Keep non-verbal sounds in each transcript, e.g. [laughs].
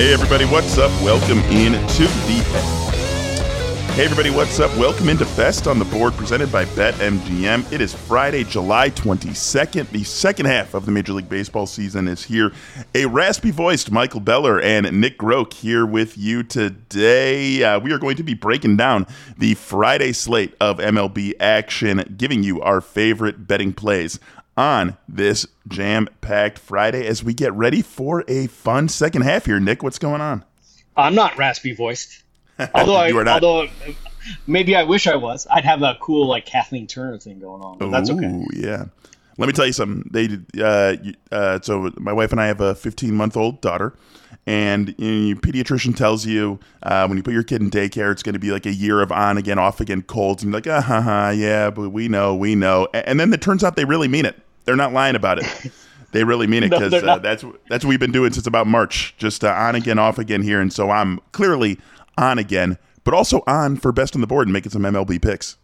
Hey everybody, what's up? Welcome in to the Hey everybody, what's up? Welcome into Best on the Board presented by BetMGM. It is Friday, July 22nd. The second half of the Major League Baseball season is here. A raspy voiced Michael Beller and Nick Groke here with you today. Uh, we are going to be breaking down the Friday slate of MLB action, giving you our favorite betting plays on this jam packed Friday as we get ready for a fun second half here. Nick, what's going on? I'm not raspy voiced. [laughs] Although I, although maybe I wish I was. I'd have a cool like Kathleen Turner thing going on. But Ooh, that's okay. Yeah. Let me tell you something. They uh, uh, so my wife and I have a 15 month old daughter, and you know, your pediatrician tells you uh, when you put your kid in daycare, it's going to be like a year of on again, off again colds, and you're like, ah, ha, ha, yeah, but we know, we know, and then it turns out they really mean it. They're not lying about it. [laughs] They really mean it because no, uh, that's that's what we've been doing since about March, just uh, on again, off again here, and so I'm clearly on again, but also on for best on the board and making some MLB picks.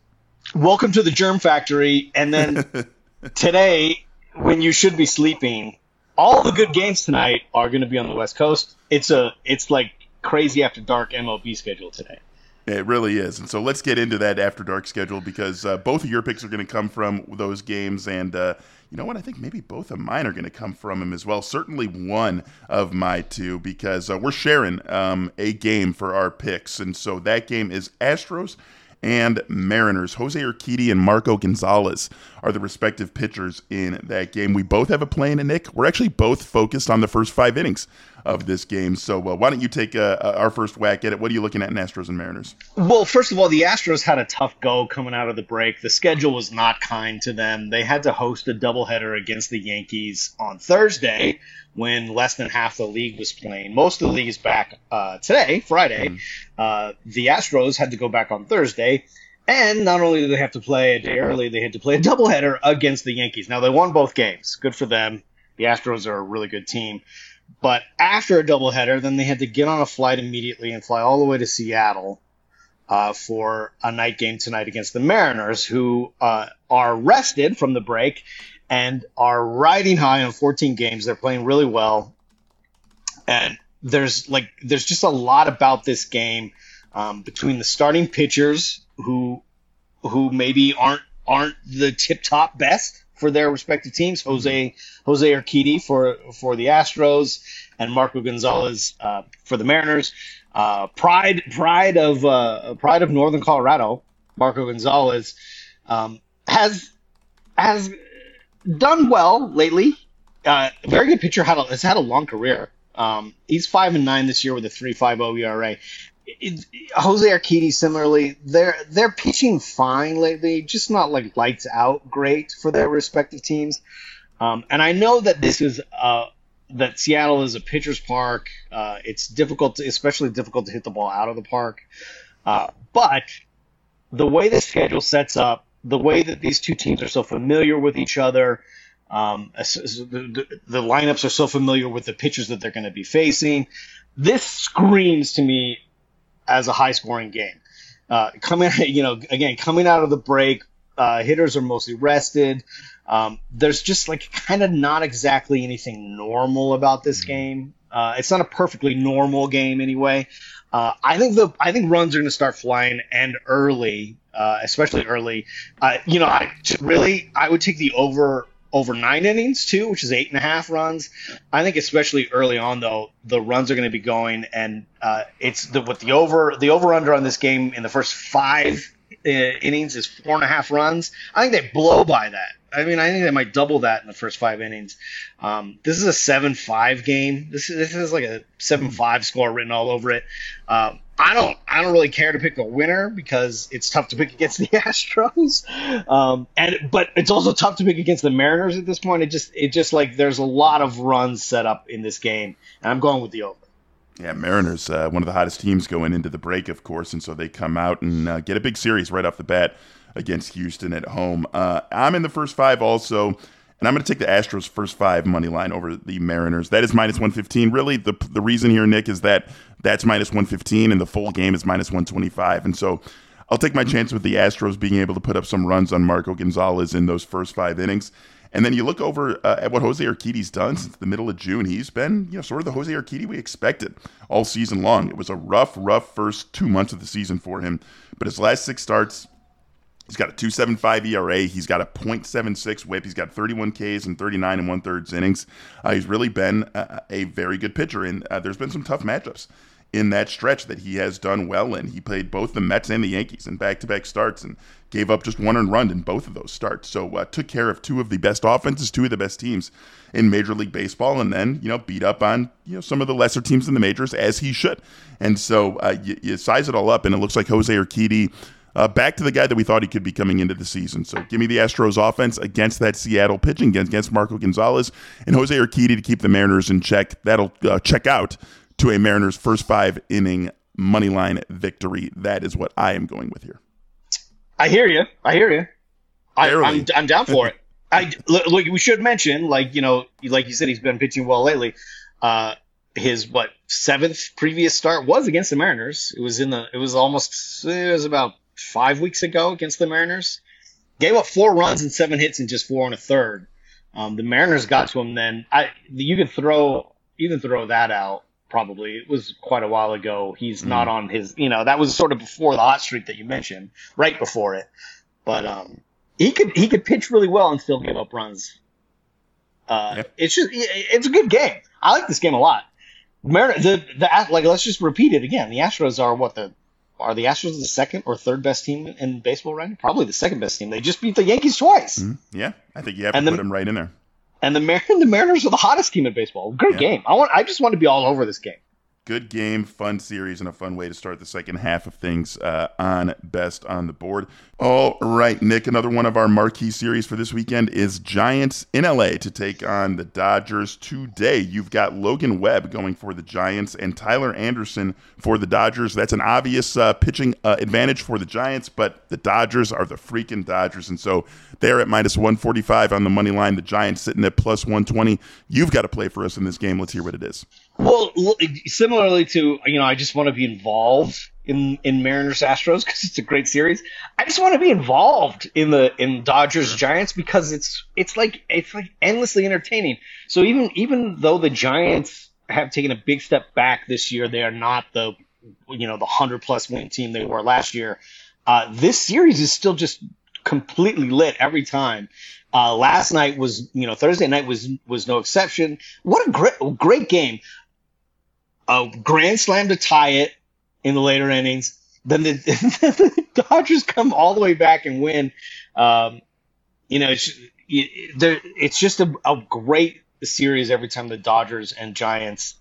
Welcome to the Germ Factory, and then [laughs] today, when you should be sleeping, all the good games tonight are going to be on the West Coast. It's a it's like crazy after dark MLB schedule today. It really is. And so let's get into that after dark schedule because uh, both of your picks are going to come from those games. And uh, you know what? I think maybe both of mine are going to come from him as well. Certainly one of my two because uh, we're sharing um, a game for our picks. And so that game is Astros and Mariners. Jose Urquidy and Marco Gonzalez are the respective pitchers in that game. We both have a play in it, Nick. We're actually both focused on the first five innings of this game. So uh, why don't you take uh, uh, our first whack at it? What are you looking at in Astros and Mariners? Well, first of all, the Astros had a tough go coming out of the break. The schedule was not kind to them. They had to host a doubleheader against the Yankees on Thursday when less than half the league was playing. Most of the league is back uh, today, Friday. Mm. the Astros had to go back on Thursday. And not only did they have to play a day early, they had to play a doubleheader against the Yankees. Now, they won both games. Good for them. The Astros are a really good team. But after a doubleheader, then they had to get on a flight immediately and fly all the way to Seattle uh, for a night game tonight against the Mariners, who uh, are rested from the break and are riding high on 14 games. They're playing really well, and there's like there's just a lot about this game um, between the starting pitchers who who maybe aren't aren't the tip top best for their respective teams. Jose Jose Urquidy for for the Astros and Marco Gonzalez uh, for the Mariners. Uh, pride pride of uh, pride of Northern Colorado, Marco Gonzalez um, has has done well lately. Uh, very good pitcher. Had a, has had a long career. Um, he's five and nine this year with a three five zero ERA it, Jose Urquidy similarly, they're they're pitching fine lately, just not like lights out great for their respective teams. Um, and I know that this is uh, that Seattle is a pitcher's park. Uh, it's difficult, to, especially difficult to hit the ball out of the park. Uh, but the way the schedule sets up, the way that these two teams are so familiar with each other, um, the, the, lineups are so familiar with the pitchers that they're going to be facing. This screams to me as a high scoring game. Uh, coming, [laughs] you know, again, coming out of the break, uh, hitters are mostly rested. Um, there's just like kind of not exactly anything normal about this mm-hmm. game. Uh, it's not a perfectly normal game anyway. Uh, I think the I think runs are going to start flying and early, uh, especially early. Uh, you know, I really I would take the over over nine innings too, which is eight and a half runs. I think especially early on though, the runs are going to be going, and uh, it's the with the over the over under on this game in the first five uh, innings is four and a half runs. I think they blow by that. I mean, I think they might double that in the first five innings. Um, this is a seven-five game. This is this is like a seven-five score written all over it. Um, I don't I don't really care to pick a winner because it's tough to pick against [laughs] the Astros. Um, and but it's also tough to pick against the Mariners at this point. It just it just like there's a lot of runs set up in this game, and I'm going with the over. Yeah, Mariners, uh, one of the hottest teams going into the break, of course, and so they come out and uh, get a big series right off the bat against Houston at home. Uh, I'm in the first five also, and I'm going to take the Astros first five money line over the Mariners. That is minus 115. Really, the the reason here, Nick, is that that's minus 115, and the full game is minus 125, and so. I'll take my chance with the Astros being able to put up some runs on Marco Gonzalez in those first five innings. And then you look over uh, at what Jose Urquidy's done since the middle of June. He's been, you know, sort of the Jose Urquidy we expected all season long. It was a rough, rough first two months of the season for him, but his last six starts, he's got a 2.75 ERA. He's got a .76 WHIP. He's got 31 Ks and 39 and one thirds innings. Uh, he's really been a, a, very good pitcher, and uh, there's been some tough matchups in that stretch that he has done well in. He played both the Mets and the Yankees in back-to-back starts and gave up just one run in both of those starts. So uh, took care of two of the best offenses, two of the best teams in Major League Baseball, and then you know beat up on you know some of the lesser teams in the majors as he should. And so uh, you, you, size it all up, and it looks like Jose Urquidy. Uh, back to the guy that we thought he could be coming into the season. So give me the Astros offense against that Seattle pitching against, against Marco Gonzalez and Jose Urquidy to keep the Mariners in check. That'll uh, check out to a Mariners first five inning money line victory. That is what I am going with here. I hear you. I hear you. I, am I'm, I'm down for it. I look. We should mention, like you know, like you said, he's been pitching well lately. Uh, his what seventh previous start was against the Mariners. It was in the. It was almost. It was about five weeks ago against the Mariners. Gave up four runs and seven hits in just four and a third. Um, the Mariners got to him. Then I. You can throw. You can throw that out probably. It was quite a while ago. He's mm. not on his, you know, that was sort of before the hot streak that you mentioned, right before it. But um, he could he could pitch really well and still give up runs. Uh, yep. It's just it's a good game. I like this game a lot. The the like let's just repeat it again. The Astros are what the are the Astros the second or third best team in baseball right now? Probably the second best team. They just beat the Yankees twice. Mm-hmm. Yeah, I think you have and to the, put them right in there. And the, Mar- [laughs] the Mariners are the hottest team in baseball. Great yeah. game. I want. I just want to be all over this game. Good game, fun series, and a fun way to start the second half of things uh, on Best on the Board. All right, Nick, another one of our marquee series for this weekend is Giants in LA to take on the Dodgers today. You've got Logan Webb going for the Giants and Tyler Anderson for the Dodgers. That's an obvious uh, pitching uh, advantage for the Giants, but the Dodgers are the freaking Dodgers. And so they're at minus 145 on the money line. The Giants sitting at plus 120. You've got to play for us in this game. Let's hear what it is. Well, similarly to you know, I just want to be involved in in Mariners Astros because it's a great series. I just want to be involved in the in Dodgers Giants because it's it's like it's like endlessly entertaining. So even even though the Giants have taken a big step back this year, they are not the you know the hundred plus win team they were last year. Uh, this series is still just completely lit every time. Uh, last night was, you know, Thursday night was was no exception. What a great great game! A grand slam to tie it in the later innings. Then the, [laughs] the Dodgers come all the way back and win. Um, you know, it's, it's just a, a great series every time the Dodgers and Giants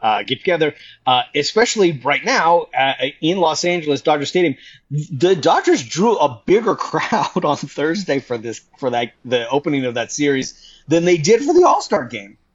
uh, get together, uh, especially right now uh, in Los Angeles, Dodger Stadium. The Dodgers drew a bigger [laughs] crowd on Thursday for this for that the opening of that series than they did for the All Star game. [laughs]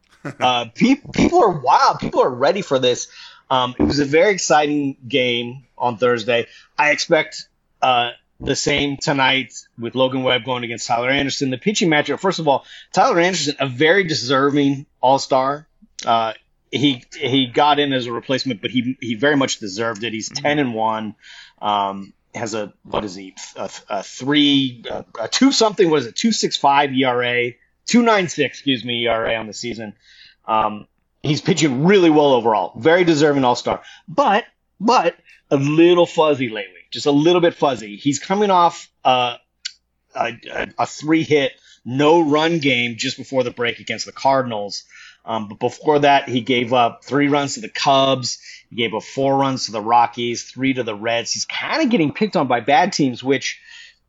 Uh, pe- people are wild. People are ready for this. Um, it was a very exciting game on Thursday. I expect uh, the same tonight with Logan Webb going against Tyler Anderson. The pitching matchup, first of all, Tyler Anderson, a very deserving All Star. Uh, he he got in as a replacement, but he he very much deserved it. He's ten and one. Um, has a what is he a, a three a, a two something what is it two six five ERA two nine six excuse me ERA on the season. Um, he's pitching really well overall, very deserving All Star, but but a little fuzzy lately, just a little bit fuzzy. He's coming off uh, a, a, three hit no run game just before the break against the Cardinals. Um, but before that, he gave up three runs to the Cubs. He gave up four runs to the Rockies, three to the Reds. He's kind of getting picked on by bad teams, which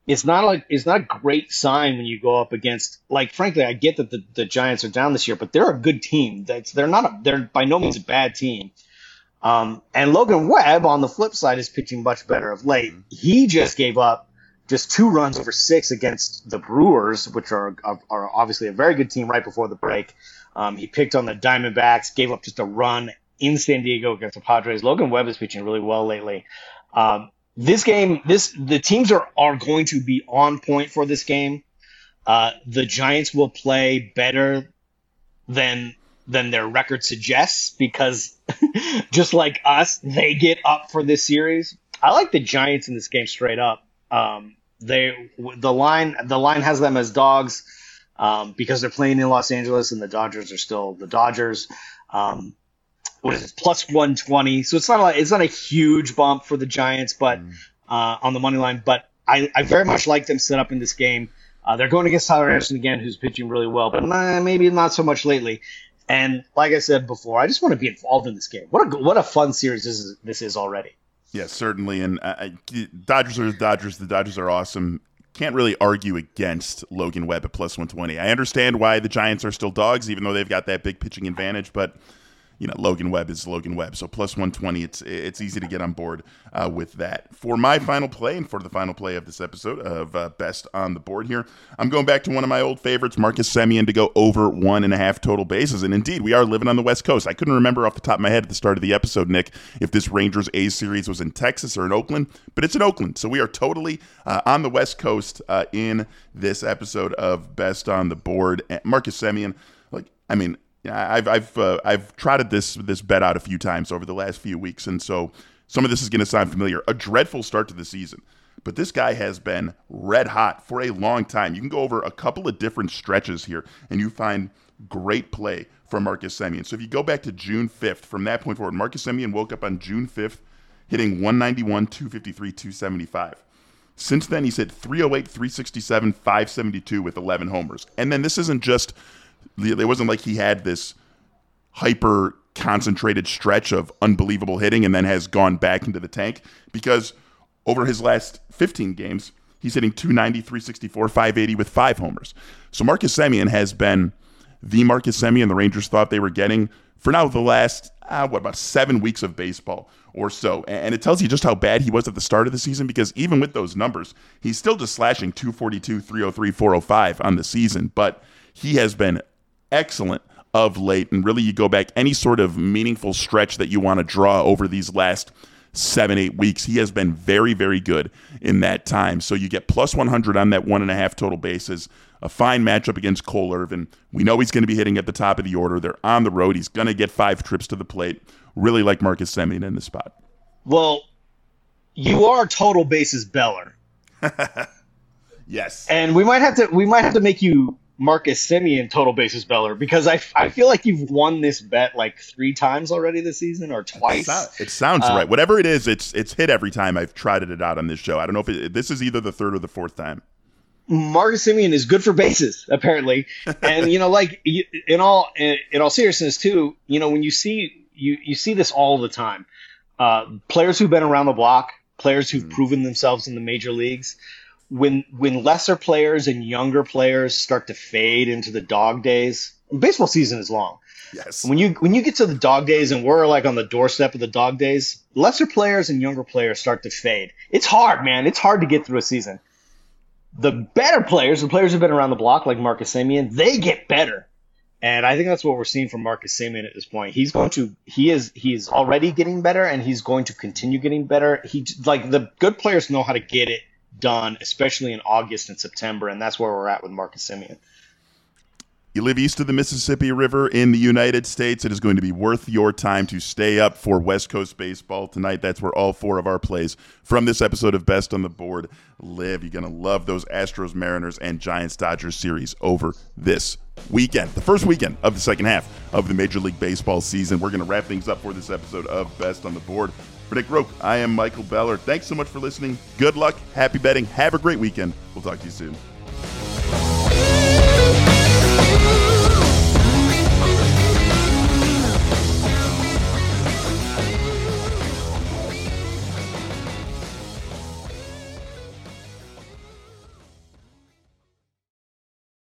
is not like is not a great sign when you go up against. Like, frankly, I get that the, the Giants are down this year, but they're a good team. That's they're not a, they're by no means a bad team. Um, and Logan Webb on the flip side is pitching much better of late. He just gave up just two runs over six against the Brewers, which are are obviously a very good team right before the break. Um, he picked on the Diamondbacks, gave up just a run in San Diego against the Padres. Logan Webb is pitching really well lately. Um, this game, this the teams are are going to be on point for this game. Uh, the Giants will play better than than their record suggests because [laughs] just like us, they get up for this series. I like the Giants in this game straight up. Um, they the line the line has them as dogs um, because they're playing in Los Angeles and the Dodgers are still the Dodgers. Um, what is it, plus 120? So it's not a, it's not a huge bump for the Giants, but mm. uh, on the money line. But I, I very much like them set up in this game. Uh, they're going against Tyler Anderson again, who's pitching really well, but nah, maybe not so much lately. And like I said before, I just want to be involved in this game. What a what a fun series this is this is already. Yes, certainly. And uh, Dodgers are the Dodgers. The Dodgers are awesome can't really argue against Logan Webb at plus 120. I understand why the Giants are still dogs, even though they've got that big pitching advantage, but you know Logan Webb is Logan Webb. So plus 120, it's it's easy to get on board uh, with that. For my final play and for the final play of this episode of uh, Best on the Board here, I'm going back to one of my old favorites, Marcus Semien, to go over one and a half total bases. And indeed, we are living on the West Coast. I couldn't remember off the top of my head at the start of the episode, Nick, if this Rangers A series was in Texas or in Oakland, but it's in Oakland. So we are totally uh, on the West Coast uh, in this episode of Best on the Board. Marcus Semien, like I mean I've I've uh, I've trotted this this bet out a few times over the last few weeks, and so some of this is going to sound familiar. A dreadful start to the season, but this guy has been red hot for a long time. You can go over a couple of different stretches here, and you find great play from Marcus Semien. So if you go back to June 5th, from that point forward, Marcus Semien woke up on June 5th hitting 191, 253, 275. Since then, he's hit 308, 367, 572 with 11 homers. And then this isn't just it wasn't like he had this hyper concentrated stretch of unbelievable hitting and then has gone back into the tank because over his last 15 games, he's hitting 290, 364, 580 with five homers. So Marcus Semien has been the Marcus Semien the Rangers thought they were getting for now the last, uh, what, about seven weeks of baseball or so. And it tells you just how bad he was at the start of the season because even with those numbers, he's still just slashing 242, 303, 405 on the season. But he has been excellent of late. And really, you go back any sort of meaningful stretch that you want to draw over these last seven, eight weeks. He has been very, very good in that time. So you get plus 100 on that one and a half total bases. A fine matchup against Cole Irvin. We know he's going to be hitting at the top of the order. They're on the road. He's going to get five trips to the plate. Really like Marcus Semien in the spot. Well, you are total bases Beller. [laughs] yes. And we might have to we might have to make you Marcus Semien total bases Beller because I, I feel like you've won this bet like three times already this season or twice. It sounds uh, right. Whatever it is, it's it's hit every time I've tried it out on this show. I don't know if it, this is either the third or the fourth time. Marcus Semien is good for bases apparently, [laughs] and you know, like in all in all seriousness too, you know, when you see you you see this all the time, uh, players who've been around the block, players who've mm. proven themselves in the major leagues when when lesser players and younger players start to fade into the dog days, baseball season is long. Yes. When you when you get to the dog days and we're like on the doorstep of the dog days, lesser players and younger players start to fade. It's hard, man. It's hard to get through a season. The better players, the players who've been around the block, like Marcus Semien, they get better. And I think that's what we're seeing from Marcus Semien at this point. He's going to he is he is already getting better and he's going to continue getting better. He like the good players know how to get it done, especially in August and September, and that's where we're at with Marcus Semien. You live east of the Mississippi River in the United States. It is going to be worth your time to stay up for West Coast baseball tonight. That's where all four of our plays from this episode of Best on the Board live. You're going to love those Astros, Mariners, and Giants Dodgers series over this weekend, the first weekend of the second half of the Major League Baseball season. We're going to wrap things up for this episode of Best on the Board. For Nick Groke, I am Michael Beller. Thanks so much for listening. Good luck. Happy betting. Have a great weekend. We'll talk to you soon.